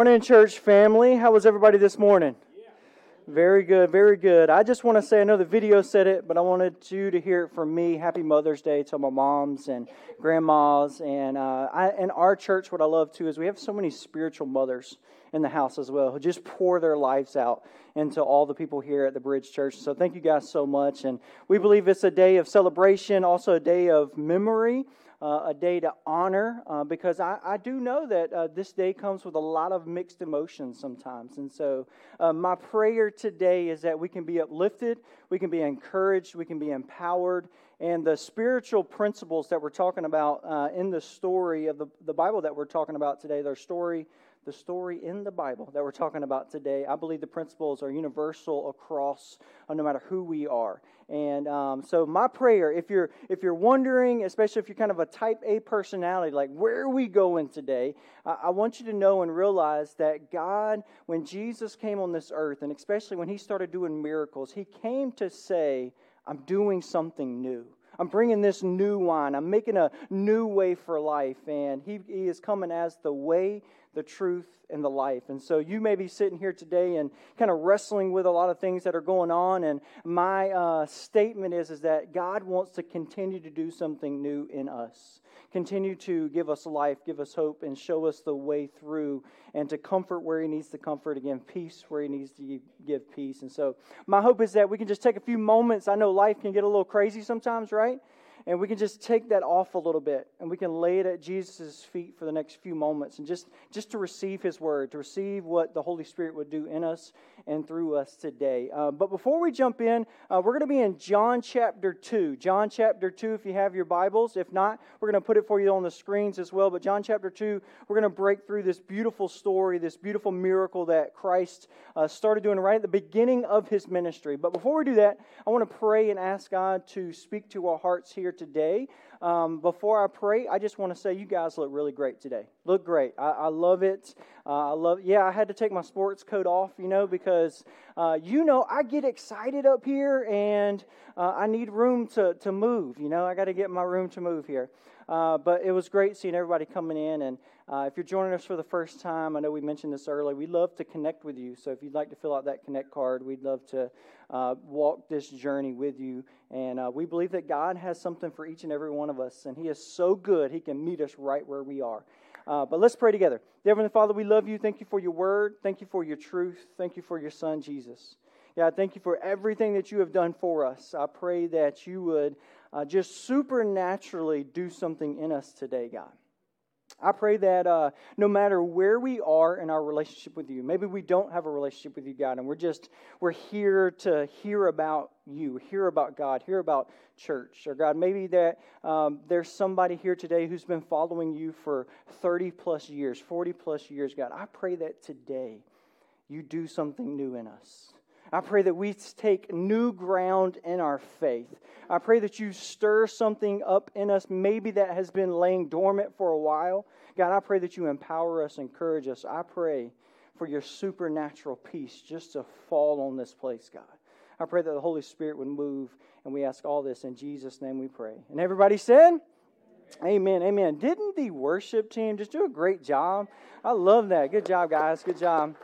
Morning, church family. How was everybody this morning? Very good, very good. I just want to say, I know the video said it, but I wanted you to hear it from me. Happy Mother's Day to my moms and grandmas. And uh, I, in our church, what I love too is we have so many spiritual mothers in the house as well who just pour their lives out into all the people here at the Bridge Church. So thank you guys so much. And we believe it's a day of celebration, also a day of memory uh, a day to honor uh, because I, I, do know that uh, this day comes with a lot of mixed emotions sometimes. And so, uh, my prayer today is that we can be uplifted, we can be encouraged, we can be empowered. And the spiritual principles that we're talking about uh, in the story of the, the Bible that we're talking about today, their story the story in the Bible that we're talking about today, I believe the principles are universal across uh, no matter who we are. And um, so, my prayer, if you're if you're wondering, especially if you're kind of a Type A personality, like where are we going today? I, I want you to know and realize that God, when Jesus came on this earth, and especially when He started doing miracles, He came to say, "I'm doing something new." I'm bringing this new wine. I'm making a new way for life. And he, he is coming as the way, the truth, and the life. And so you may be sitting here today and kind of wrestling with a lot of things that are going on. And my uh, statement is, is that God wants to continue to do something new in us. Continue to give us life, give us hope, and show us the way through, and to comfort where He needs to comfort, again, peace where He needs to give peace. And so, my hope is that we can just take a few moments. I know life can get a little crazy sometimes, right? And we can just take that off a little bit and we can lay it at Jesus' feet for the next few moments and just, just to receive his word, to receive what the Holy Spirit would do in us and through us today. Uh, but before we jump in, uh, we're going to be in John chapter 2. John chapter 2, if you have your Bibles. If not, we're going to put it for you on the screens as well. But John chapter 2, we're going to break through this beautiful story, this beautiful miracle that Christ uh, started doing right at the beginning of his ministry. But before we do that, I want to pray and ask God to speak to our hearts here today. Um, before I pray, I just want to say you guys look really great today. Look great. I, I love it. Uh, I love. Yeah, I had to take my sports coat off, you know, because uh, you know I get excited up here and uh, I need room to to move. You know, I got to get my room to move here. Uh, but it was great seeing everybody coming in. And uh, if you're joining us for the first time, I know we mentioned this earlier, we love to connect with you. So if you'd like to fill out that Connect card, we'd love to uh, walk this journey with you. And uh, we believe that God has something for each and every one of us. And He is so good, He can meet us right where we are. Uh, but let's pray together. Dear Heavenly Father, we love you. Thank you for your word. Thank you for your truth. Thank you for your Son, Jesus. God, thank you for everything that you have done for us. I pray that you would uh, just supernaturally do something in us today, God. I pray that uh, no matter where we are in our relationship with you, maybe we don't have a relationship with you, God, and we're just we're here to hear about you, hear about God, hear about church, or God, maybe that um, there's somebody here today who's been following you for 30 plus years, 40 plus years, God. I pray that today you do something new in us. I pray that we take new ground in our faith. I pray that you stir something up in us, maybe that has been laying dormant for a while. God, I pray that you empower us, encourage us. I pray for your supernatural peace just to fall on this place, God. I pray that the Holy Spirit would move, and we ask all this in Jesus' name we pray. And everybody said, Amen. Amen. Didn't the worship team just do a great job? I love that. Good job, guys. Good job.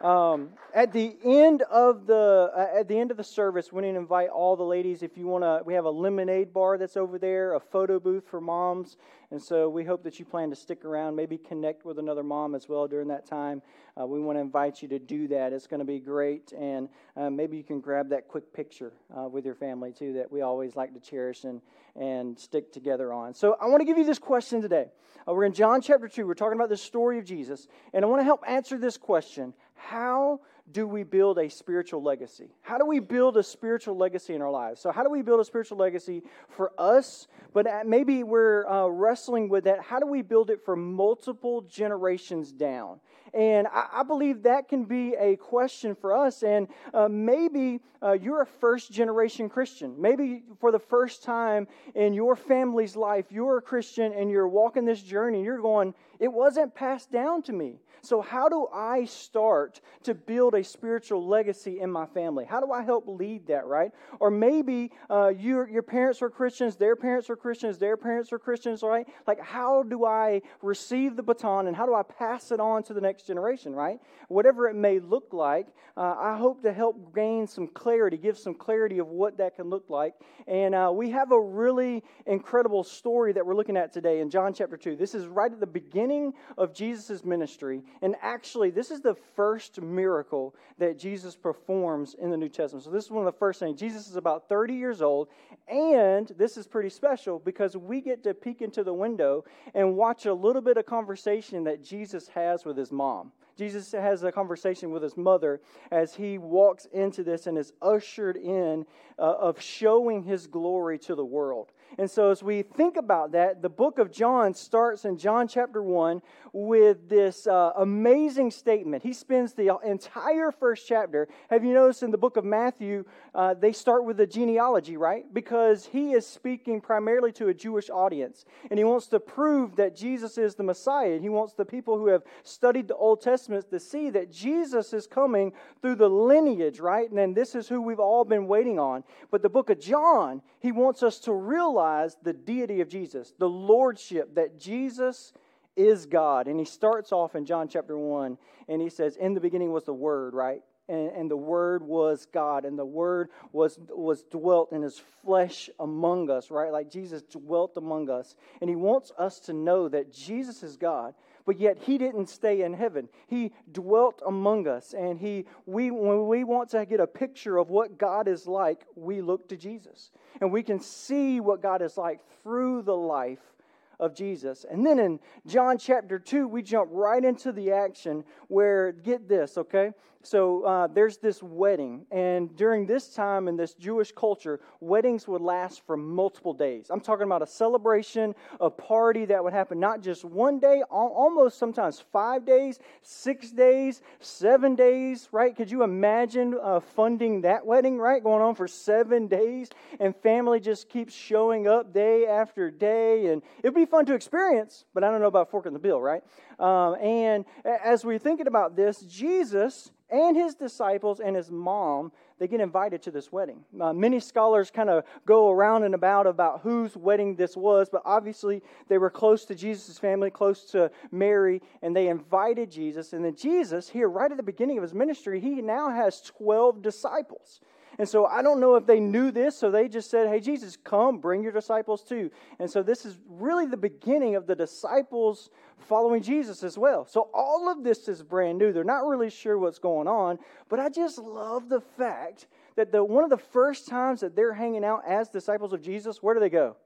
Um, at the end of the uh, at the end of the service, we need to invite all the ladies. If you want to, we have a lemonade bar that's over there, a photo booth for moms, and so we hope that you plan to stick around, maybe connect with another mom as well during that time. Uh, we want to invite you to do that. It's going to be great, and uh, maybe you can grab that quick picture uh, with your family too that we always like to cherish and and stick together on. So I want to give you this question today. Uh, we're in John chapter two. We're talking about the story of Jesus, and I want to help answer this question how do we build a spiritual legacy? How do we build a spiritual legacy in our lives? So, how do we build a spiritual legacy for us? But maybe we're uh, wrestling with that. How do we build it for multiple generations down? And I, I believe that can be a question for us. And uh, maybe uh, you're a first generation Christian. Maybe for the first time in your family's life, you're a Christian and you're walking this journey. And you're going, it wasn't passed down to me. So, how do I start to build a spiritual legacy in my family? How do I help lead that, right? Or maybe uh, your, your parents are Christians, their parents are Christians, their parents are Christians, right? Like, how do I receive the baton and how do I pass it on to the next next generation, right? Whatever it may look like, uh, I hope to help gain some clarity, give some clarity of what that can look like. And uh, we have a really incredible story that we're looking at today in John chapter 2. This is right at the beginning of Jesus' ministry. And actually, this is the first miracle that Jesus performs in the New Testament. So, this is one of the first things. Jesus is about 30 years old, and this is pretty special because we get to peek into the window and watch a little bit of conversation that Jesus has with his mom. Jesus has a conversation with his mother as he walks into this and is ushered in uh, of showing his glory to the world. And so, as we think about that, the book of John starts in John chapter 1 with this uh, amazing statement. He spends the entire first chapter. Have you noticed in the book of Matthew, uh, they start with the genealogy, right? Because he is speaking primarily to a Jewish audience. And he wants to prove that Jesus is the Messiah. He wants the people who have studied the Old Testament to see that Jesus is coming through the lineage, right? And then this is who we've all been waiting on. But the book of John, he wants us to realize the deity of Jesus, the lordship that Jesus is God. And he starts off in John chapter 1, and he says, In the beginning was the Word, right? And, and, the Word was God, and the Word was, was dwelt in His flesh among us, right? Like Jesus dwelt among us. And He wants us to know that Jesus is God, but yet He didn't stay in heaven. He dwelt among us. And he, we, when we want to get a picture of what God is like, we look to Jesus. And we can see what God is like through the life of Jesus. And then in John chapter 2, we jump right into the action where, get this, okay? So uh, there's this wedding, and during this time in this Jewish culture, weddings would last for multiple days. I'm talking about a celebration, a party that would happen not just one day, almost sometimes five days, six days, seven days, right? Could you imagine uh, funding that wedding, right? Going on for seven days, and family just keeps showing up day after day, and it'd be fun to experience, but I don't know about forking the bill, right? Um, and as we're thinking about this, Jesus and his disciples and his mom they get invited to this wedding. Uh, many scholars kind of go around and about about whose wedding this was but obviously they were close to jesus' family close to mary and they invited jesus. And then jesus here right at the beginning of his ministry he now has 12 disciples and so I don't know if they knew this, so they just said, Hey, Jesus, come, bring your disciples too. And so this is really the beginning of the disciples following Jesus as well. So all of this is brand new. They're not really sure what's going on, but I just love the fact that the one of the first times that they're hanging out as disciples of Jesus, where do they go?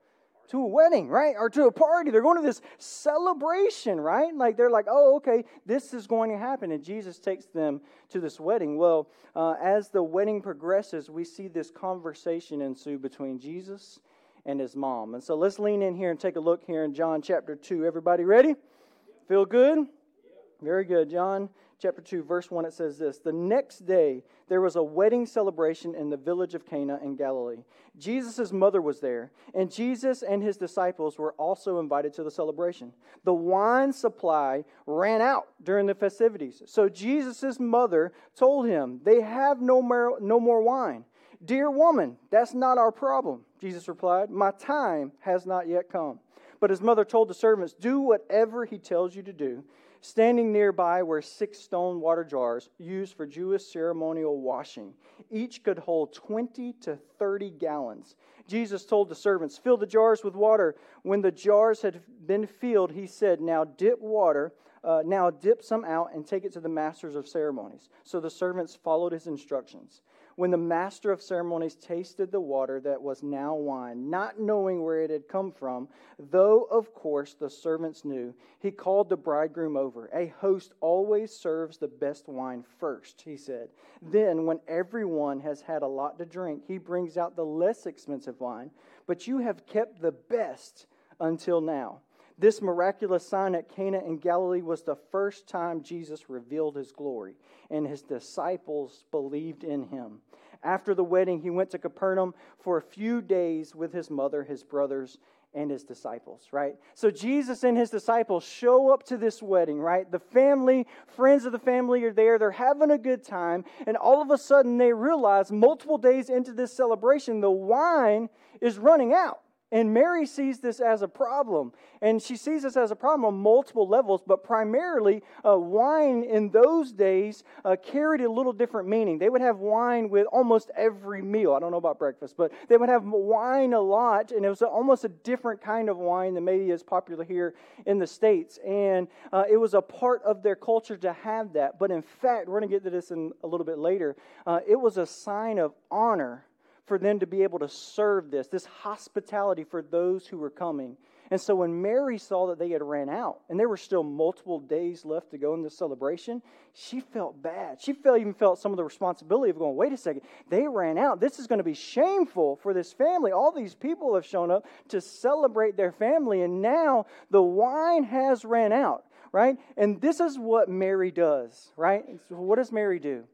To a wedding, right? Or to a party. They're going to this celebration, right? Like they're like, oh, okay, this is going to happen. And Jesus takes them to this wedding. Well, uh, as the wedding progresses, we see this conversation ensue between Jesus and his mom. And so let's lean in here and take a look here in John chapter 2. Everybody ready? Feel good? Very good. John chapter 2, verse 1, it says this The next day, there was a wedding celebration in the village of Cana in Galilee. Jesus' mother was there, and Jesus and his disciples were also invited to the celebration. The wine supply ran out during the festivities. So Jesus' mother told him, They have no more, no more wine. Dear woman, that's not our problem, Jesus replied. My time has not yet come. But his mother told the servants, Do whatever he tells you to do. Standing nearby were six stone water jars used for Jewish ceremonial washing. Each could hold 20 to 30 gallons. Jesus told the servants, Fill the jars with water. When the jars had been filled, he said, Now dip water, uh, now dip some out and take it to the masters of ceremonies. So the servants followed his instructions. When the master of ceremonies tasted the water that was now wine, not knowing where it had come from, though of course the servants knew, he called the bridegroom over. A host always serves the best wine first, he said. Then, when everyone has had a lot to drink, he brings out the less expensive wine. But you have kept the best until now. This miraculous sign at Cana in Galilee was the first time Jesus revealed his glory, and his disciples believed in him. After the wedding, he went to Capernaum for a few days with his mother, his brothers, and his disciples, right? So Jesus and his disciples show up to this wedding, right? The family, friends of the family are there. They're having a good time. And all of a sudden, they realize multiple days into this celebration, the wine is running out. And Mary sees this as a problem. And she sees this as a problem on multiple levels, but primarily, uh, wine in those days uh, carried a little different meaning. They would have wine with almost every meal. I don't know about breakfast, but they would have wine a lot, and it was almost a different kind of wine than maybe is popular here in the States. And uh, it was a part of their culture to have that. But in fact, we're going to get to this in a little bit later, uh, it was a sign of honor for them to be able to serve this, this hospitality for those who were coming. And so when Mary saw that they had ran out and there were still multiple days left to go in this celebration, she felt bad. She felt, even felt some of the responsibility of going, wait a second, they ran out. This is going to be shameful for this family. All these people have shown up to celebrate their family, and now the wine has ran out, right? And this is what Mary does, right? So what does Mary do?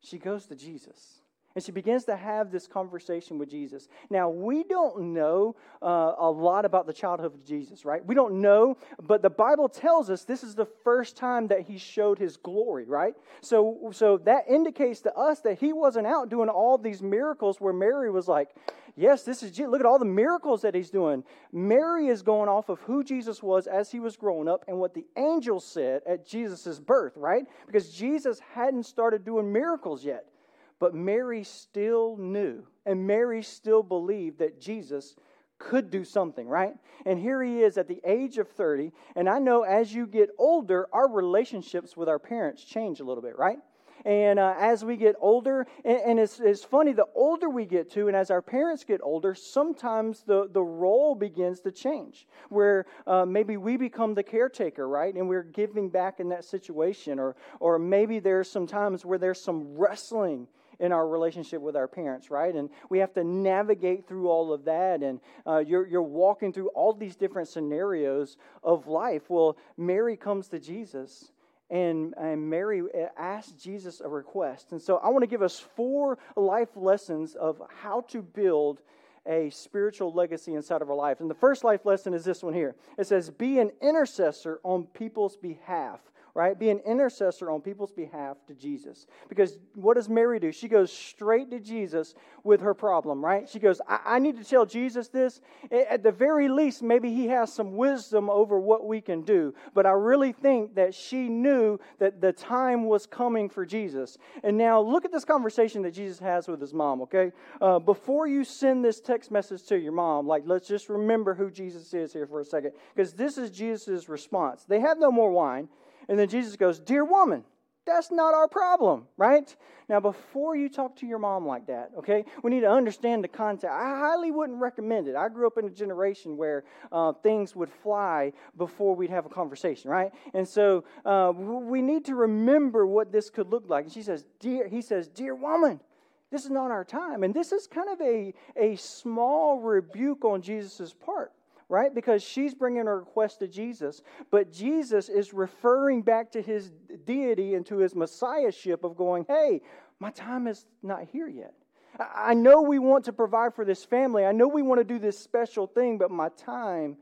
She goes to Jesus. And she begins to have this conversation with Jesus. Now, we don't know uh, a lot about the childhood of Jesus, right? We don't know, but the Bible tells us this is the first time that he showed his glory, right? So, so that indicates to us that he wasn't out doing all these miracles where Mary was like, Yes, this is Jesus. Look at all the miracles that he's doing. Mary is going off of who Jesus was as he was growing up and what the angel said at Jesus' birth, right? Because Jesus hadn't started doing miracles yet. But Mary still knew, and Mary still believed that Jesus could do something, right? And here he is at the age of 30. And I know as you get older, our relationships with our parents change a little bit, right? And uh, as we get older, and, and, it's, it's funny, the older we get to, and as our parents get older, sometimes the, the role begins to change, where uh, maybe we become the caretaker, right? And we're giving back in that situation. Or, or maybe there's some times where there's some wrestling in our relationship with our parents, right? And we have to navigate through all of that. And uh, you're, you're walking through all these different scenarios of life. Well, Mary comes to Jesus. And, and Mary uh, asked Jesus a request. And so I want to give us four life lessons of how to build a spiritual legacy inside of our life. And the first life lesson is this one here it says, Be an intercessor on people's behalf right? Be an intercessor on people's behalf to Jesus. Because what does Mary do? She goes straight to Jesus with her problem, right? She goes, I, I need to tell Jesus this. At the very least, maybe he has some wisdom over what we can do. But I really think that she knew that the time was coming for Jesus. And now look at this conversation that Jesus has with his mom, okay? Uh, before you send this text message to your mom, like, let's just remember who Jesus is here for a second. Because this is Jesus' response. They have no more wine. And then Jesus goes, Dear woman, that's not our problem, right? Now, before you talk to your mom like that, okay, we need to understand the context. I highly wouldn't recommend it. I grew up in a generation where uh, things would fly before we'd have a conversation, right? And so uh, we need to remember what this could look like. And she says, "Dear," he says, "Dear woman." This is not our time. And this is kind of a, a small rebuke on Jesus' part right? Because she's bringing a request to Jesus, but Jesus is referring back to his deity and to his messiahship of going, hey, my time is not here yet. I know we want to provide for this family. I know we want to do this special thing, but my time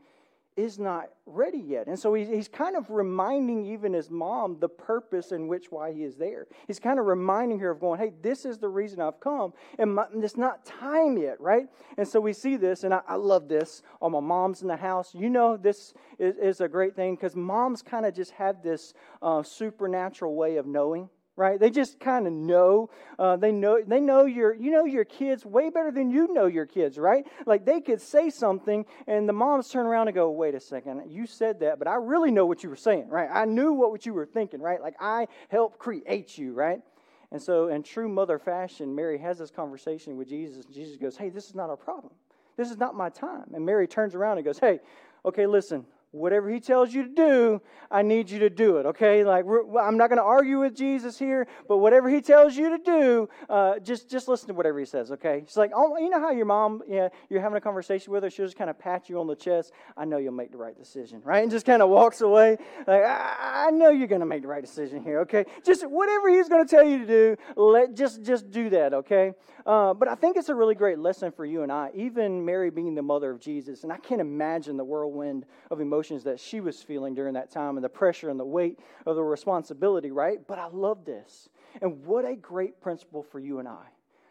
is not ready yet. And so he's, he's kind of reminding even his mom the purpose in which why he is there. He's kind of reminding her of going, hey, this is the reason I've come. And, my, it's not time yet, right? And so we see this, and I, I love this. All my moms in the house, you know this is, is a great thing because moms kind of just have this uh, supernatural way of knowing right? They just kind of know. Uh, they know they know your you know your kids way better than you know your kids, right? Like they could say something, and the moms turn around and go, "Wait a second, you said that, but I really know what you were saying, right? I knew what you were thinking, right? Like I helped create you, right?" And so, in true mother fashion, Mary has this conversation with Jesus, and Jesus goes, "Hey, this is not a problem. This is not my time." And Mary turns around and goes, "Hey, okay, listen whatever he tells you to do, I need you to do it, okay? Like, I'm not going to argue with Jesus here, but whatever he tells you to do, uh, just, just listen to whatever he says, okay? She's like, oh, you know how your mom, yeah, you're having a conversation with her, she'll just kind of pat you on the chest. I know you'll make the right decision, right? And just kind of walks away. Like, I, I know you're going to make the right decision here, okay? Just whatever he's going to tell you to do, let just, just do that, okay? Uh, but I think it's a really great lesson for you and I, even Mary being the mother of Jesus, and I can't imagine the whirlwind of emotions emotions that she was feeling during that time and the pressure and the weight of the responsibility, right? But I love this. And what a great principle for you and I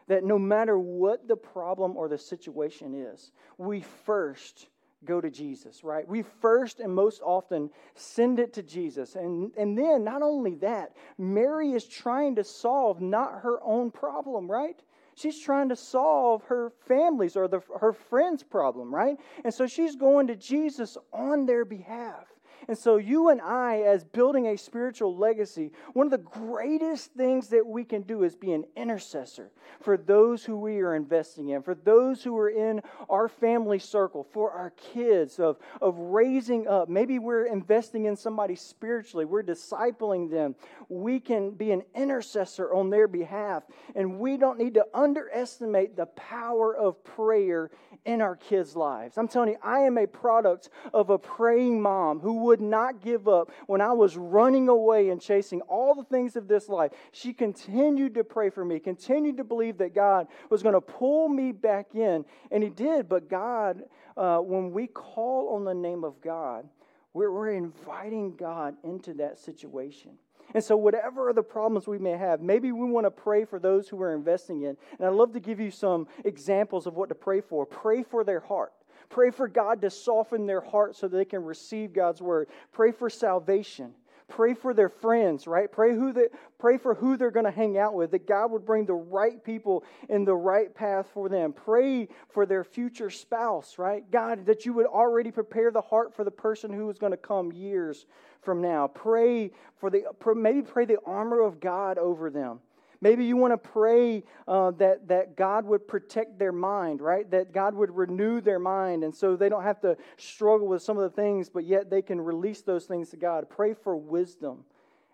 that no matter what the problem or the situation is, we first go to Jesus, right? We first and most often send it to Jesus. And, and then, not only that, Mary is trying to solve not her own problem, right? She's trying to solve her family's or the, her friend's problem, right? And so she's going to Jesus on their behalf. And so, you and I, as building a spiritual legacy, one of the greatest things that we can do is be an intercessor for those who we are investing in, for those who are in our family circle, for our kids, of, of raising up. Maybe we're investing in somebody spiritually, we're discipling them. We can be an intercessor on their behalf. And we don't need to underestimate the power of prayer in our kids' lives. I'm telling you, I am a product of a praying mom who would not give up when I was running away and chasing all the things of this life. She continued to pray for me, continued to believe that God was going to pull me back in. And He did. But God, uh, when we call on the name of God, we're, we're inviting God into that situation. And so, whatever the problems we may have, maybe we want to pray for those who we're investing in. And I'd love to give you some examples of what to pray for. Pray for their heart. Pray for God to soften their heart so they can receive God's word. Pray for salvation. Pray for their friends, right? Pray who they, pray for who they're going to hang out with. That God would bring the right people in the right path for them. Pray for their future spouse, right? God, that you would already prepare the heart for the person who is going to come years from now. Pray for the maybe pray the armor of God over them. Maybe you want to pray uh, that, that God would protect their mind, right? That God would renew their mind, and so they don't have to struggle with some of the things, but yet they can release those things to God. Pray for wisdom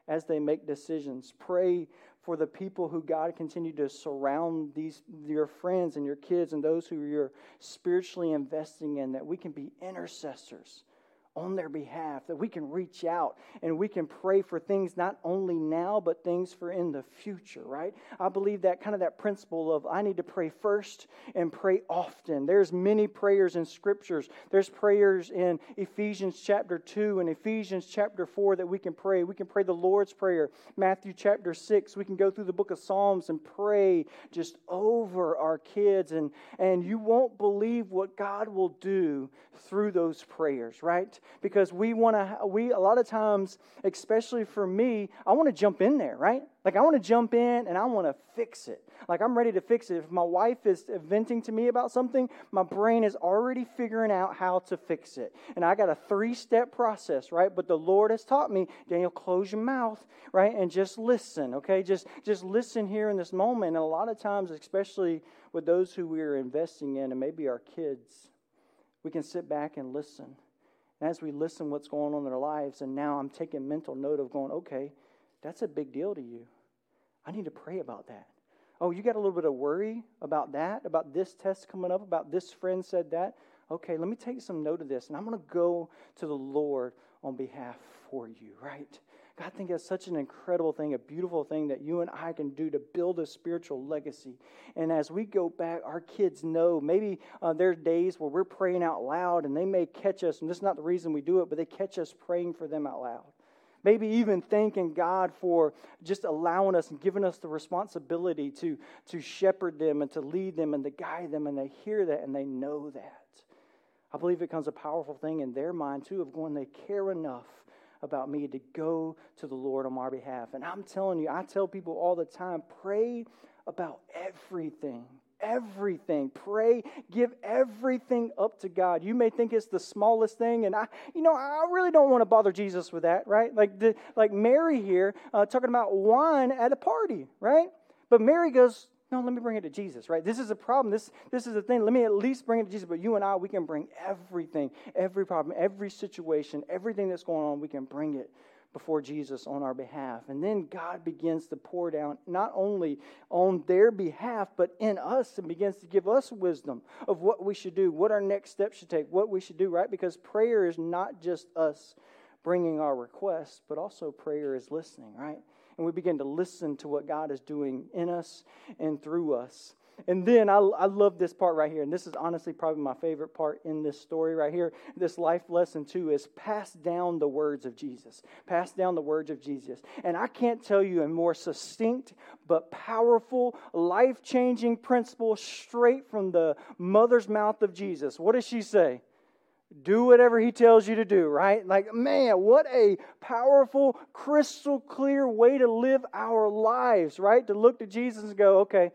as they make decisions. Pray for the people who God continue to surround these your friends and your kids and those who you're spiritually investing in, that we can be intercessors on their behalf, that we can reach out and we can pray for things not only now, but things for in the future, right? I believe that kind of that principle of I need to pray first and pray often. There's many prayers in scriptures. There's prayers in Ephesians chapter 2 and Ephesians chapter 4 that we can pray. We can pray the Lord's Prayer, Matthew chapter 6. We can go through the book of Psalms and pray just over our kids and and you won't believe what God will do through those prayers, right? Because we want to we a lot of times especially for me i want to jump in there right? Like i want to jump in and i want to fix it. Like i'm ready to fix it. If my wife is venting to me about something my brain is already figuring out how to fix it. And i got a three step process right? But the lord has taught me daniel close your mouth right? And just listen okay? Just just listen here in this moment. And a lot of times especially with those who we are investing in and maybe our kids we can sit back and listen and as we listen what's going on in their lives, and now I'm taking mental note of going, okay, that's a big deal to you. I need to pray about that. Oh, you got a little bit of worry about that, about this test coming up, about this friend said that. Okay, let me take some note of this, and I'm going to go to the Lord on behalf for you, right? I think that's such an incredible thing, a beautiful thing that you and I can do to build a spiritual legacy. And as we go back, our kids know maybe uh, there are days where we're praying out loud and they may catch us, and this is not the reason we do it, but they catch us praying for them out loud. Maybe even thanking God for just allowing us and giving us the responsibility to, to shepherd them and to lead them and to guide them, and they hear that and they know that. I believe it becomes a powerful thing in their mind, too, of going, they care enough about me to go to the Lord on my behalf. And I'm telling you, I tell people all the time pray about everything. Everything. Pray, give everything up to God. You may think it's the smallest thing, and I, you know, I really don't want to bother Jesus with that, right? Like, the, like Mary here, uh, talking about wine at a party, right? But Mary goes, no, let me bring it to Jesus, right? This is a problem. This, this is a thing. Let me at least bring it to Jesus. But you and I, we can bring everything, every problem, every situation, everything that's going on, we can bring it before Jesus on our behalf. And then God begins to pour down not only on their behalf, but in us and begins to give us wisdom of what we should do, what our next step should take, what we should do, right? Because prayer is not just us bringing our requests, but also prayer is listening, right? And we begin to listen to what God is doing in us and through us. And then I, I love this part right here. And this is honestly probably my favorite part in this story right here. This life lesson, too, is pass down the words of Jesus. Pass down the words of Jesus. And I can't tell you a more succinct but powerful, life changing principle straight from the mother's mouth of Jesus. What does she say? Do whatever he tells you to do, right? Like, man, what a powerful, crystal clear way to live our lives, right? To look to Jesus and go, okay,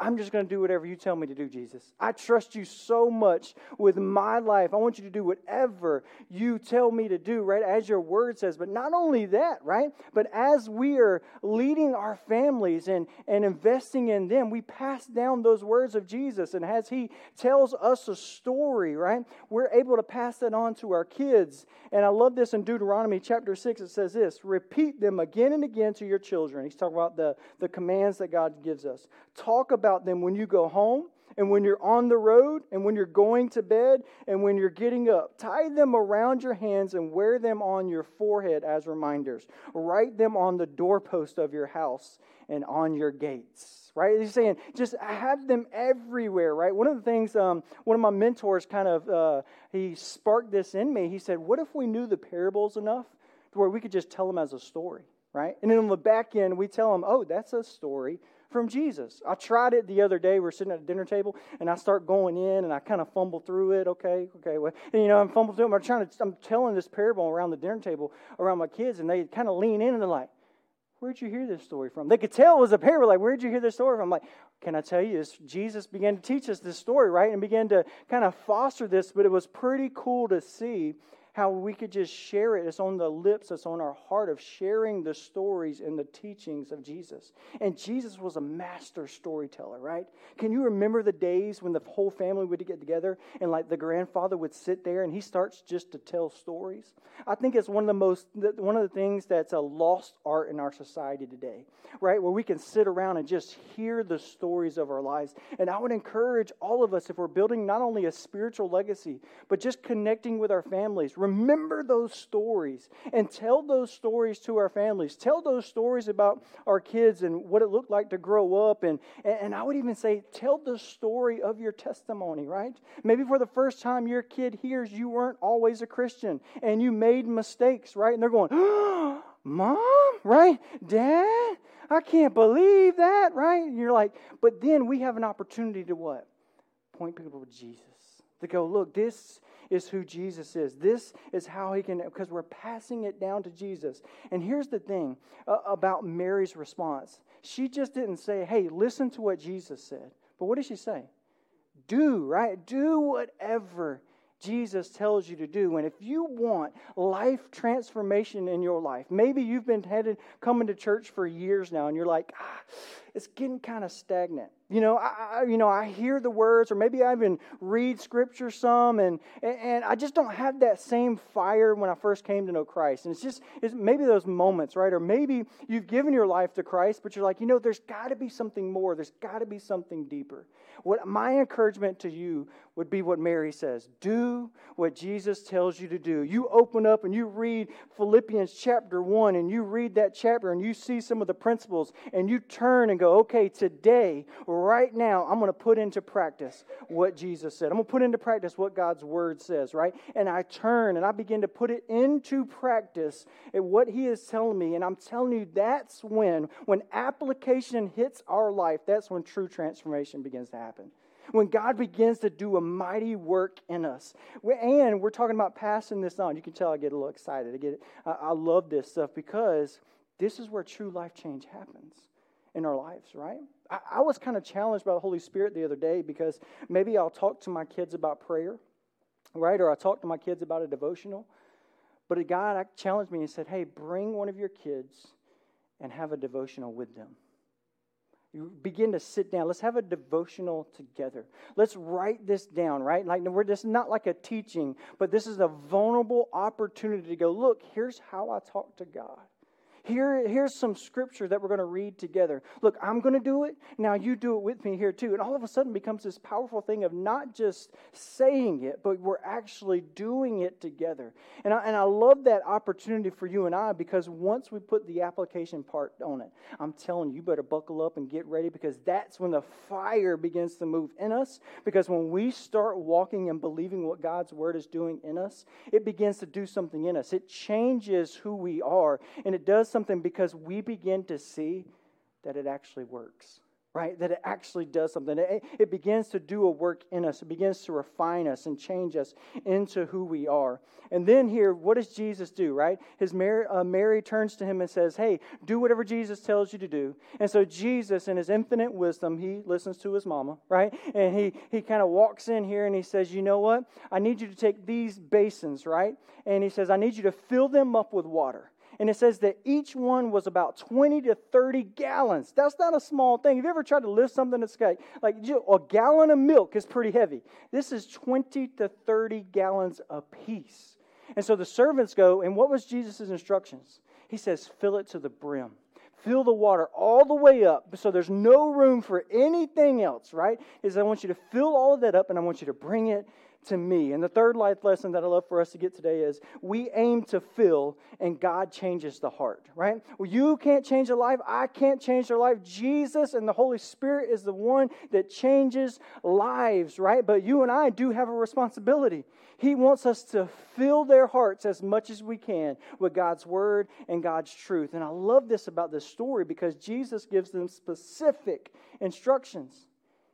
I'm just going to do whatever you tell me to do, Jesus. I trust you so much with my life. I want you to do whatever you tell me to do, right? As your word says. But not only that, right? But as we are leading our families and, and investing in them, we pass down those words of Jesus. And as he tells us a story, right? We're able to pass that on to our kids. And I love this in Deuteronomy chapter 6. It says this repeat them again and again to your children. He's talking about the, the commands that God gives us. Talk about about them when you go home and when you're on the road and when you're going to bed and when you're getting up. Tie them around your hands and wear them on your forehead as reminders. Write them on the doorpost of your house and on your gates. Right? He's saying just have them everywhere, right? One of the things, um, one of my mentors kind of, uh, he sparked this in me. He said, What if we knew the parables enough to where we could just tell them as a story? Right? And then on the back end, we tell them, oh, that's a story from Jesus. I tried it the other day. We're sitting at a dinner table, and I start going in, and I kind of fumble through it. Okay, okay, well, and, you know, I'm fumbling through it. I'm trying to, I'm telling this parable around the dinner table around my kids, and they kind of lean in and they're like, "Where'd you hear this story from?" They could tell it was a parable. Like, "Where'd you hear this story from?" I'm like, "Can I tell you this? Jesus began to teach us this story, right, and began to kind of foster this. But it was pretty cool to see." How we could just share it. It's on the lips, it's on our heart of sharing the stories and the teachings of Jesus. And Jesus was a master storyteller, right? Can you remember the days when the whole family would get together and like the grandfather would sit there and he starts just to tell stories? I think it's one of the most, one of the things that's a lost art in our society today, right? Where we can sit around and just hear the stories of our lives. And I would encourage all of us, if we're building not only a spiritual legacy, but just connecting with our families, remember those stories and tell those stories to our families. Tell those stories about our kids and what it looked like to grow up. And, and I would even say, tell the story of your testimony, right? Maybe for the first time your kid hears you weren't always a Christian and you made mistakes, right? And they're going, oh, Mom, right? Dad, I can't believe that, right? And you're like, but then we have an opportunity to what? Point people to Jesus. To go, look, this is who Jesus is. This is how he can, because we're passing it down to Jesus. And here's the thing uh, about Mary's response she just didn't say, hey, listen to what Jesus said. But what did she say? Do, right? Do whatever Jesus tells you to do. And if you want life transformation in your life, maybe you've been headed coming to church for years now and you're like, ah, it's getting kind of stagnant. You know, I, you know, I hear the words, or maybe I even read scripture some, and and I just don't have that same fire when I first came to know Christ. And it's just it's maybe those moments, right? Or maybe you've given your life to Christ, but you're like, you know, there's got to be something more. There's got to be something deeper. What my encouragement to you would be what Mary says: Do what Jesus tells you to do. You open up and you read Philippians chapter one, and you read that chapter, and you see some of the principles, and you turn and go, okay, today now, I'm going to put into practice what Jesus said. I'm going to put into practice what God's word says, right? And I turn and I begin to put it into practice at what He is telling me. And I'm telling you, that's when, when application hits our life, that's when true transformation begins to happen when God begins to do a mighty work in us. And we're talking about passing this on. You can tell I get a little excited. I get. I love this stuff because this is where true life change happens in our lives, right? I, I was kind of challenged by the Holy Spirit the other day because maybe I'll talk to my kids about prayer, right? Or I talk to my kids about a devotional. But a guy challenged me and said, Hey, bring one of your kids and have a devotional with them. You begin to sit down. Let's have a devotional together. Let's write this down, right? Like we're just not like a teaching, but this is a vulnerable opportunity to go, look, here's how I talk to God. Here, here's some scripture that we're going to read together. Look, I'm going to do it. Now you do it with me here too. And all of a sudden it becomes this powerful thing of not just saying it, but we're actually doing it together. And I, and I love that opportunity for you and I because once we put the application part on it, I'm telling you, you better buckle up and get ready because that's when the fire begins to move in us. Because when we start walking and believing what God's word is doing in us, it begins to do something in us. It changes who we are, and it does something because we begin to see that it actually works right? That it actually does something. It, it, begins to do a work in us. It begins to refine us and change us into who we are. And then here, what does Jesus do, right? His Mary, uh, Mary turns to him and says, Hey, do whatever Jesus tells you to do. And so Jesus, in his infinite wisdom, he listens to his mama, right? And he, he kind of walks in here and he says, You know what? I need you to take these basins, right? And he says, I need you to fill them up with water and it says that each one was about 20 to 30 gallons. That's not a small thing. Have you ever tried to lift something that's like, like a gallon of milk is pretty heavy? This is 20 to 30 gallons a piece. And so the servants go, and what was Jesus' instructions? He says, fill it to the brim. Fill the water all the way up so there's no room for anything else, right? Is I want you to fill all of that up and I want you to bring it to me. And the third life lesson that I love for us to get today is we aim to fill and God changes the heart, right? Well, you can't change a life. I can't change their life. Jesus and the Holy Spirit is the one that changes lives, right? But you and I do have a responsibility. He wants us to fill their hearts as much as we can with God's word and God's truth. And I love this about this story because Jesus gives them specific instructions.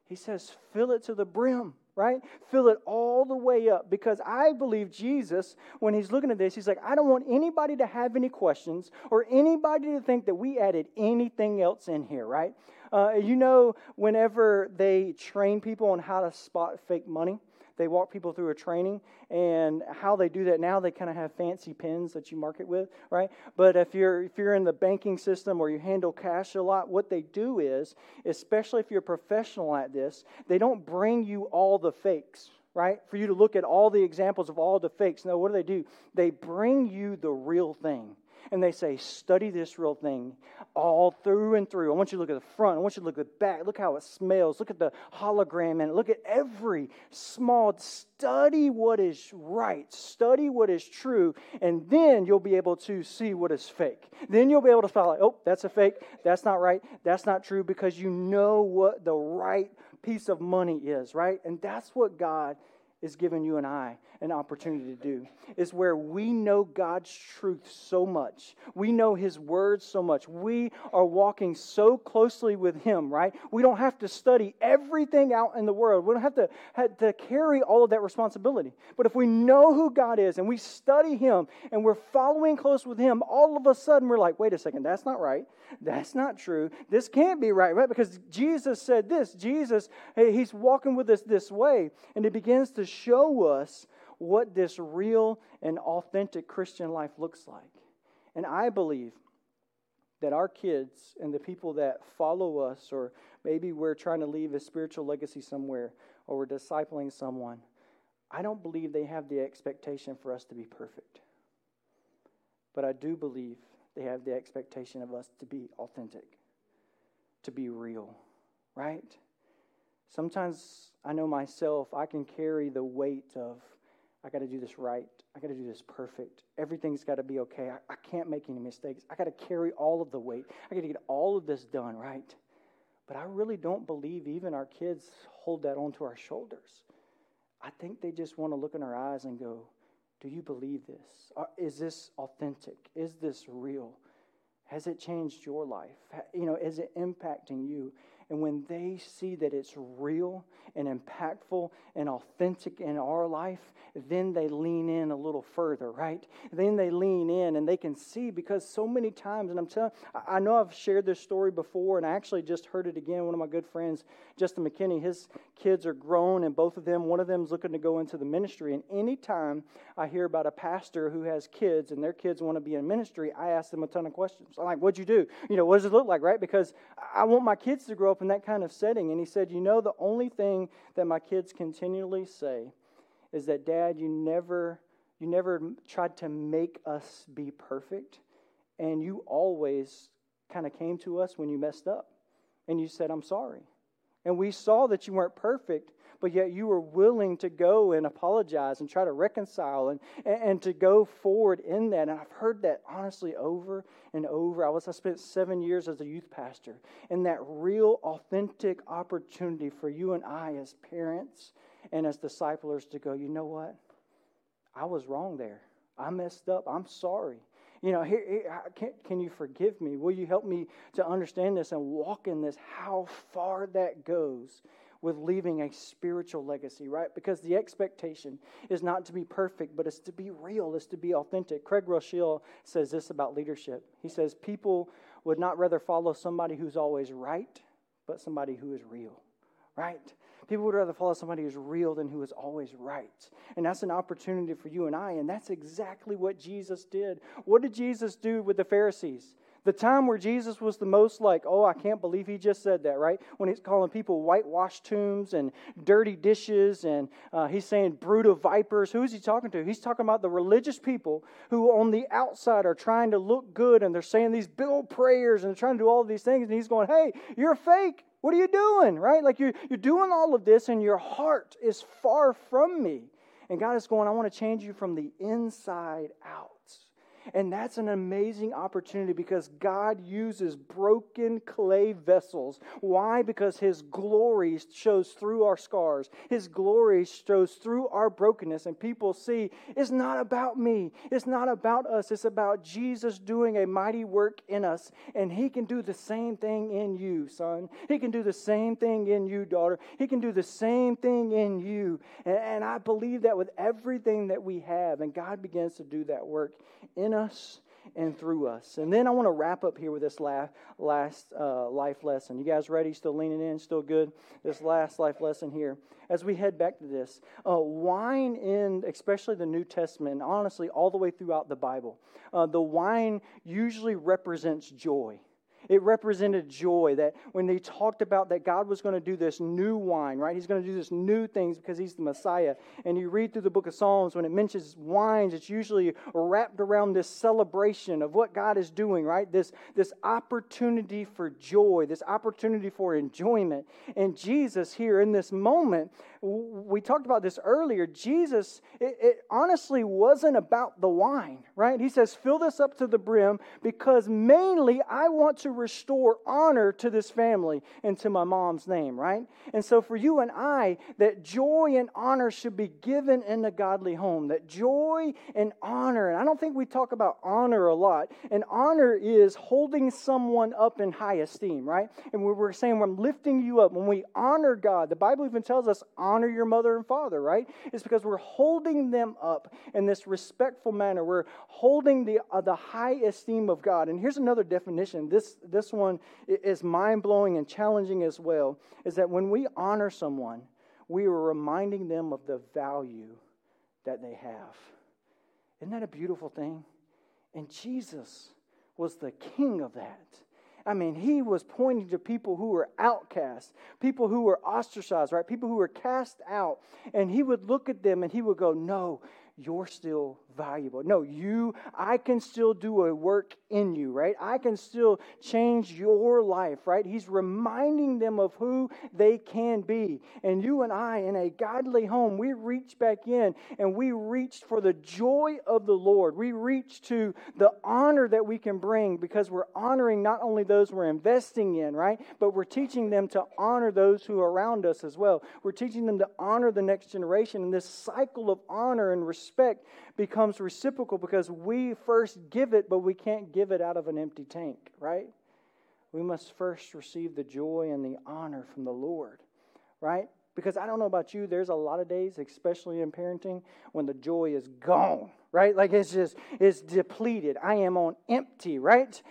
He says, fill it to the brim right? Fill it all the way up because I believe Jesus, when he's looking at this, he's like, I don't want anybody to have any questions or anybody to think that we added anything else in here, right? Uh, you know, whenever they train people on how to spot fake money, they walk people through a training, and how they do that now, they kind of have fancy pens that you mark it with, right? But if you're if you're in the banking system or you handle cash a lot, what they do is, especially if you're professional at this, they don't bring you all the fakes, right? For you to look at all the examples of all the fakes. No, what do they do? They bring you the real thing and they say, Study this real thing all through and through. I want you to look at the front. I want you to look at the back. Look how it smells. Look at the hologram and look at every small. Study what is right. Study what is true. And then you'll be able to see what is fake. Then you'll be able to follow, oh, that's a fake. That's not right. That's not true because you know what the right piece of money is, right? And that's what God is giving you and I an opportunity to do is where we know God's truth so much. We know His words so much. We are walking so closely with Him, right? We don't have to study everything out in the world. We don't have to, have to carry all of that responsibility. But if we know who God is and we study Him and we're following close with Him, all of a sudden we're like, wait a second, that's not right. That's not true. This can't be right, right? Because Jesus said this. Jesus, He's walking with us this way. And He begins to show us what this real and authentic Christian life looks like. And I believe that our kids and the people that follow us, or maybe we're trying to leave a spiritual legacy somewhere, or we're discipling someone, I don't believe they have the expectation for us to be perfect. But I do believe they have the expectation of us to be authentic, to be real, right? Sometimes I know myself, I can carry the weight of I got to do this right. I got to do this perfect. Everything's got to be okay. I, I can't make any mistakes. I got to carry all of the weight. I got to get all of this done right. But I really don't believe even our kids hold that onto our shoulders. I think they just want to look in our eyes and go, Do you believe this? Uh, is this authentic? Is this real? Has it changed your life? You know, is it impacting you? And when they see that it's real and impactful and authentic in our life, then they lean in a little further, right? Then they lean in and they can see because so many times, and I'm telling, I know I've shared this story before, and I actually just heard it again. One of my good friends, Justin McKinney, his kids are grown, and both of them, one of them is looking to go into the ministry. And anytime I hear about a pastor who has kids and their kids want to be in ministry, I ask them a ton of questions. I'm like, what'd you do? You know, what does it look like, right? Because I want my kids to grow up in that kind of setting. And he said, You know, the only thing that my kids continually say is that, Dad, you never, you never tried to make us be perfect. and you always kind of came to us when you messed up and you said, I'm sorry. And we saw that you weren't perfect, but yet you were willing to go and apologize and try to reconcile and, and, to go forward in that. And I've heard that honestly over and over. I was I spent seven years as a youth pastor, and that real authentic opportunity for you and I as parents and as disciplers to go, you know what? I was wrong there. I messed up. I'm sorry. You know, here, here can, can you forgive me? Will you help me to understand this and walk in this? How far that goes with leaving a spiritual legacy, right? Because the expectation is not to be perfect, but it's to be real, it's to be authentic. Craig Groeschel says this about leadership. He says, People would not rather follow somebody who's always right, but somebody who is real, right? People would rather follow somebody who's real than who is always right. And that's an opportunity for you and I, and that's exactly what Jesus did. What did Jesus do with the Pharisees? The time where Jesus was the most like, oh, I can't believe he just said that, right? When he's calling people whitewashed tombs and dirty dishes, and uh, he's saying brood of vipers. Who is he talking to? He's talking about the religious people who, on the outside, are trying to look good and they're saying these big old prayers and they're trying to do all these things. And he's going, hey, you're fake. What are you doing, right? Like you're, you're doing all of this and your heart is far from me. And God is going, I want to change you from the inside out. And that's an amazing opportunity because God uses broken clay vessels. Why? Because His glory shows through our scars, His glory shows through our brokenness. And people see it's not about me, it's not about us, it's about Jesus doing a mighty work in us. And He can do the same thing in you, son. He can do the same thing in you, daughter. He can do the same thing in you. And, and I believe that with everything that we have. And God begins to do that work in us and through us. And then I want to wrap up here with this last, last uh, life lesson. You guys ready? Still leaning in? Still good? This last life lesson here. As we head back to this, uh, wine in especially the New Testament, and honestly, all the way throughout the Bible, uh, the wine usually represents joy. It represented joy that when they talked about that God was going to do this new wine, right? He's going to do this new things because he's the Messiah. And you read through the book of Psalms, when it mentions wines, it's usually wrapped around this celebration of what God is doing, right? This, this opportunity for joy, this opportunity for enjoyment. And Jesus, here in this moment, we talked about this earlier. Jesus, it, it honestly wasn't about the wine, right? He says, fill this up to the brim because mainly I want to restore honor to this family and to my mom's name, right? And so for you and I, that joy and honor should be given in the godly home. That joy and honor, and I don't think we talk about honor a lot. And honor is holding someone up in high esteem, right? And we're saying, I'm lifting you up. When we honor God, the Bible even tells us, honor your mother and father, right? It's because we're holding them up in this respectful manner. We're holding the, uh, the high esteem of God. And here's another definition. This, this one is mind blowing and challenging as well. Is that when we honor someone, we are reminding them of the value that they have. Isn't that a beautiful thing? And Jesus was the king of that. I mean, he was pointing to people who were outcasts, people who were ostracized, right? People who were cast out. And he would look at them and he would go, No, you're still valuable. No, you, I can still do a work in you, right? I can still change your life, right? He's reminding them of who they can be. And you and I, in a godly home, we reach back in and we reach for the joy of the Lord. We reach to the honor that we can bring because we're honoring not only those we're investing in, right? But we're teaching them to honor those who are around us as well. We're teaching them to honor the next generation. And this cycle of honor and respect becomes reciprocal because we first give it, but we can't give it out of an empty tank, right? We must first receive the joy and the honor from the Lord, right? Because I don't know about you, there's a lot of days, especially in parenting, when the joy is gone, right? Like it's just, it's depleted. I am on empty, right?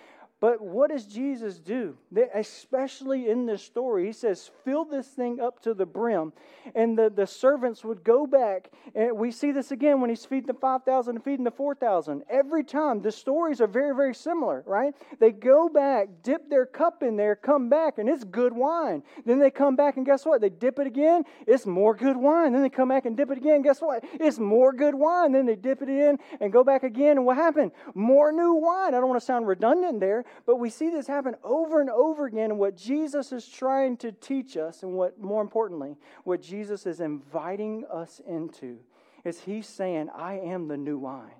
But what does Jesus do? Especially in this story, he says, fill this thing up to the brim. And the, the servants would go back. And we see this again when he's feeding the 5,000 and feeding the 4,000. Every time, the stories are very, very similar, right? They go back, dip their cup in there, come back, and it's good wine. Then they come back, and guess what? They dip it again, it's more good wine. Then they come back and dip it again. Guess what? It's more good wine. Then they dip it in and go back again. And what happened? More new wine. I don't want to sound redundant there, but we see this happen over and over again. What Jesus is trying to teach us, and what more importantly, what Jesus is inviting us into, is He's saying, I am the new wine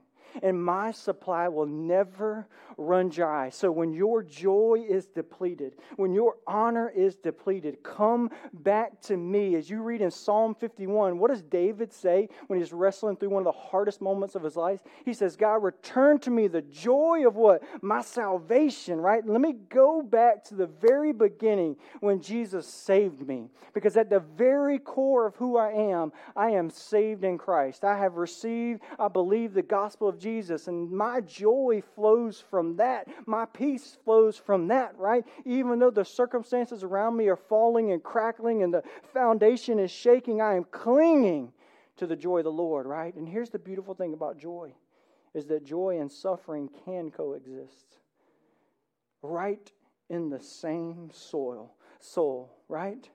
and my supply will never run dry. So when your joy is depleted, when your honor is depleted, come back to me. As you read in Psalm 51, what does David say when he's wrestling through one of the hardest moments of his life? He says, God, return to me the joy of what? My salvation, right? Let me go back to the very beginning when Jesus saved me. Because at the very core of who I am, I am saved in Christ. I have received, I believe, the gospel of Jesus, and my joy flows from that. My peace flows from that, right? Even though the circumstances around me are falling and crackling and the foundation is shaking, I am clinging to the joy of the Lord, right? And here's the beautiful thing about joy is that joy and suffering can coexist. Right in the same soil, soul, right?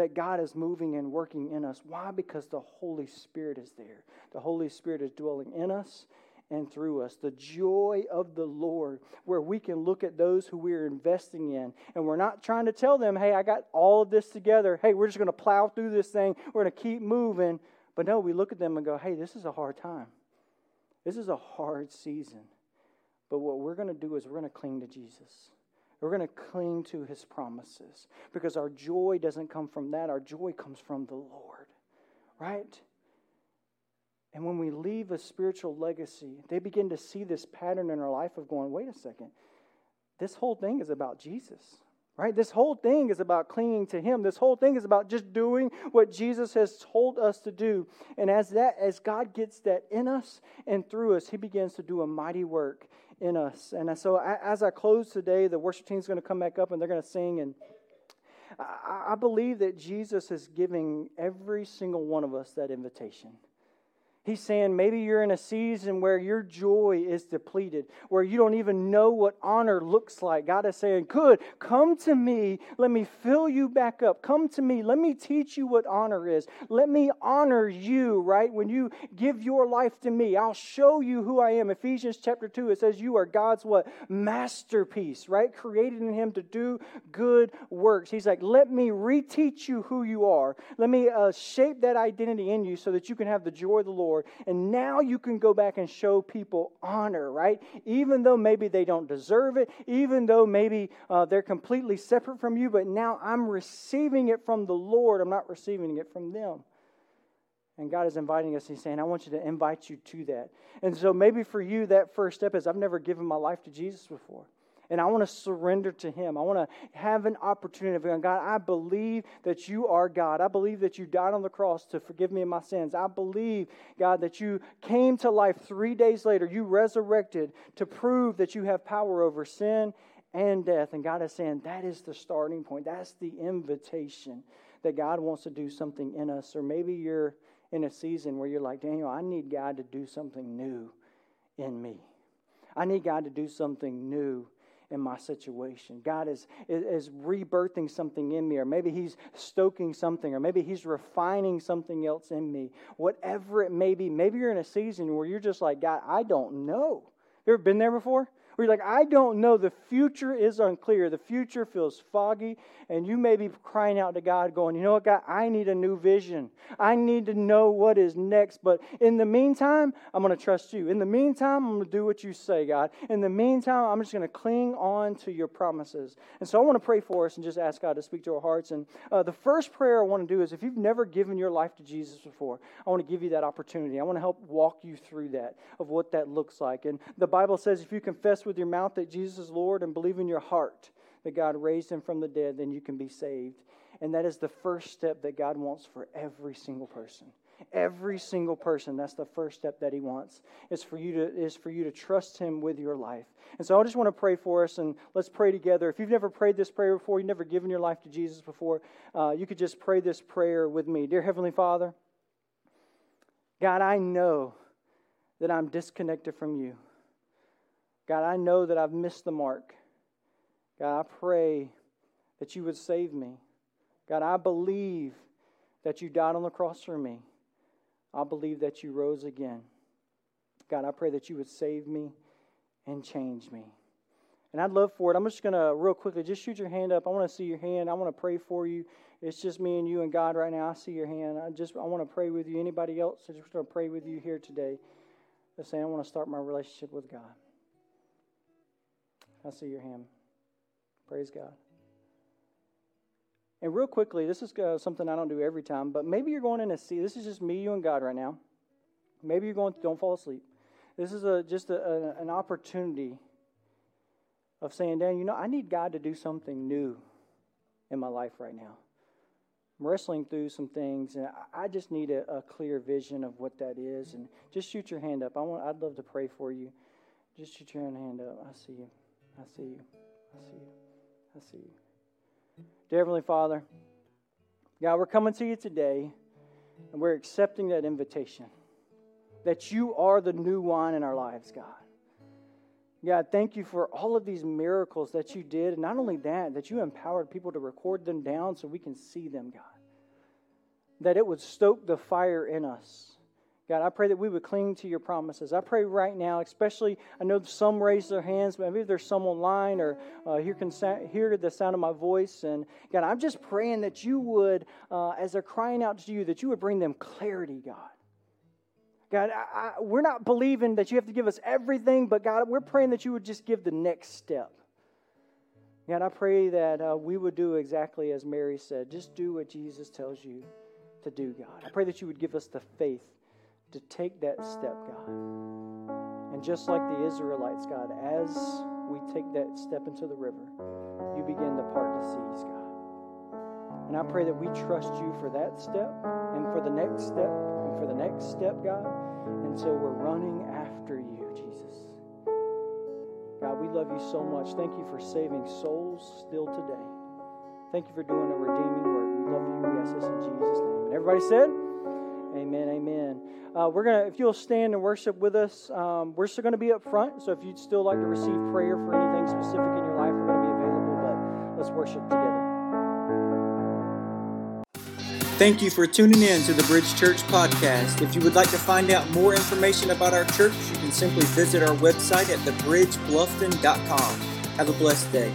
that God is moving and working in us. Why? Because the Holy Spirit is there. The Holy Spirit is dwelling in us and through us. The joy of the Lord, where we can look at those who we're investing in. And we're not trying to tell them, hey, I got all of this together. Hey, we're just going to plow through this thing. We're going to keep moving. But no, we look at them and go, hey, this is a hard time. This is a hard season. But what we're going to do is we're going to cling to Jesus. We're going to cling to his promises because our joy doesn't come from that. Our joy comes from the Lord, right? And when we leave a spiritual legacy, they begin to see this pattern in our life of going, wait a second, this whole thing is about Jesus, right? This whole thing is about clinging to Him. This whole thing is about just doing what Jesus has told us to do. And as that, as God gets that in us and through us, He begins to do a mighty work in us. And so as I close today, the worship team is going to come back up and they're going to sing and I believe that Jesus is giving every single one of us that invitation. He's saying maybe you're in a season where your joy is depleted, where you don't even know what honor looks like. God is saying, Good, come to me. Let me fill you back up. Come to me. Let me teach you what honor is. Let me honor you, right? When you give your life to me, I'll show you who I am. Ephesians chapter 2, it says, You are God's what? Masterpiece, right? Created in Him to do good works. He's like, Let me reteach you who you are. Let me uh, shape that identity in you so that you can have the joy of the Lord Lord. And now you can go back and show people honor, right? Even though maybe they don't deserve it, even though maybe uh, they're completely separate from you, but now I'm receiving it from the Lord. I'm not receiving it from them. And God is inviting us. He's saying, I want you to invite you to that. And so maybe for you, that first step is I've never given my life to Jesus before and I want to surrender to Him. I want to have an opportunity of going, God, I believe that you are God. I believe that you died on the cross to forgive me of my sins. I believe, God, that you came to life three days later. You resurrected to prove that you have power over sin and death. And God is saying that is the starting point. That's the invitation that God wants to do something in us. Or maybe you're in a season where you're like, Daniel, I need God to do something new in me. I need God to do something new in my situation. God is, is, rebirthing something in me, or maybe He's stoking something, or maybe He's refining something else in me. Whatever it may be, maybe you're in a season where you're just like, God, I don't know. You ever been there before? Where you're like, I don't know. The future is unclear. The future feels foggy. And you may be crying out to God, going, You know what, God? I need a new vision. I need to know what is next. But in the meantime, I'm going to trust you. In the meantime, I'm going to do what you say, God. In the meantime, I'm just going to cling on to your promises. And so I want to pray for us and just ask God to speak to our hearts. And uh, the first prayer I want to do is if you've never given your life to Jesus before, I want to give you that opportunity. I want to help walk you through that, of what that looks like. And the Bible says if you confess with your mouth that Jesus is Lord and believe in your heart that God raised him from the dead, then you can be saved. And that is the first step that God wants for every single person. every single person. That's the first step that He wants. Is for you to is for you to trust Him with your life. And so I just want to pray for us, and let's pray together. If you've never prayed this prayer before, you've never given your life to Jesus before, uh, you could just pray this prayer with me. Dear Heavenly Father, God, I know that I'm disconnected from you. God, I know that I've missed the mark. God, I pray that you would save me. God, I believe that you died on the cross for me. I believe that you rose again. God, I pray that you would save me and change me. And I'd love for it. I'm just going to, real quickly, just shoot your hand up. I want to see your hand. I want to pray for you. It's just me and you and God right now. I see your hand. I just, I want to pray with you. Anybody else? I just want to pray with you here today. Just saying, I want to start my relationship with God. I see your hand. Praise God. And real quickly, this is uh, something I don't do every time, but maybe you're going in a sea. This is just me, you, and God right now. Maybe you're going, don't fall asleep. This is a, just a, a, an opportunity of saying, Dan, you know, I need God to do something new in my life right now. I'm wrestling through some things, and I just need a, a, clear vision of what that is. And just shoot your hand up. I want, I'd love to pray for you. Just shoot your hand up. I see you. I see you. I see you. I see you. Dear Heavenly Father, God, we're coming to you today, and we're accepting that invitation that you are the new wine in our lives, God. God, thank you for all of these miracles that you did. And not only that, that you empowered people to record them down so we can see them, God. That it would stoke the fire in us. God, I pray that we would cling to your promises. I pray right now, especially, I know some raise their hands, but maybe there's some online or uh, hear, can hear the sound of my voice. And God, I'm just praying that you would, uh, as they're crying out to you, that you would bring them clarity, God. God, I, I, we're not believing that you have to give us everything, but God, we're praying that you would just give the next step. God, I pray that uh, we would do exactly as Mary said. Just do what Jesus tells you to do, God. I pray that you would give us the faith to take that step, God. And just like the Israelites, God, as we take that step into the river, you begin to part the seas, God. And I pray that we trust you for that step and for the next step and for the next step, God. So we're running after you, Jesus. God, we love you so much. Thank you for saving souls still today. Thank you for doing a redeeming work. We love you. We ask this in Jesus' name. And everybody said, Amen, amen. Uh, we're gonna, if you'll stand and worship with us, um, we're still to be up front. So if you'd still like to receive prayer for anything specific in your life, we're to be available. But let's worship together. Thank you for tuning in to the Bridge Church podcast. If you would like to find out more information about our church, you can simply visit our website at thebridgebluffton.com. Have a blessed day.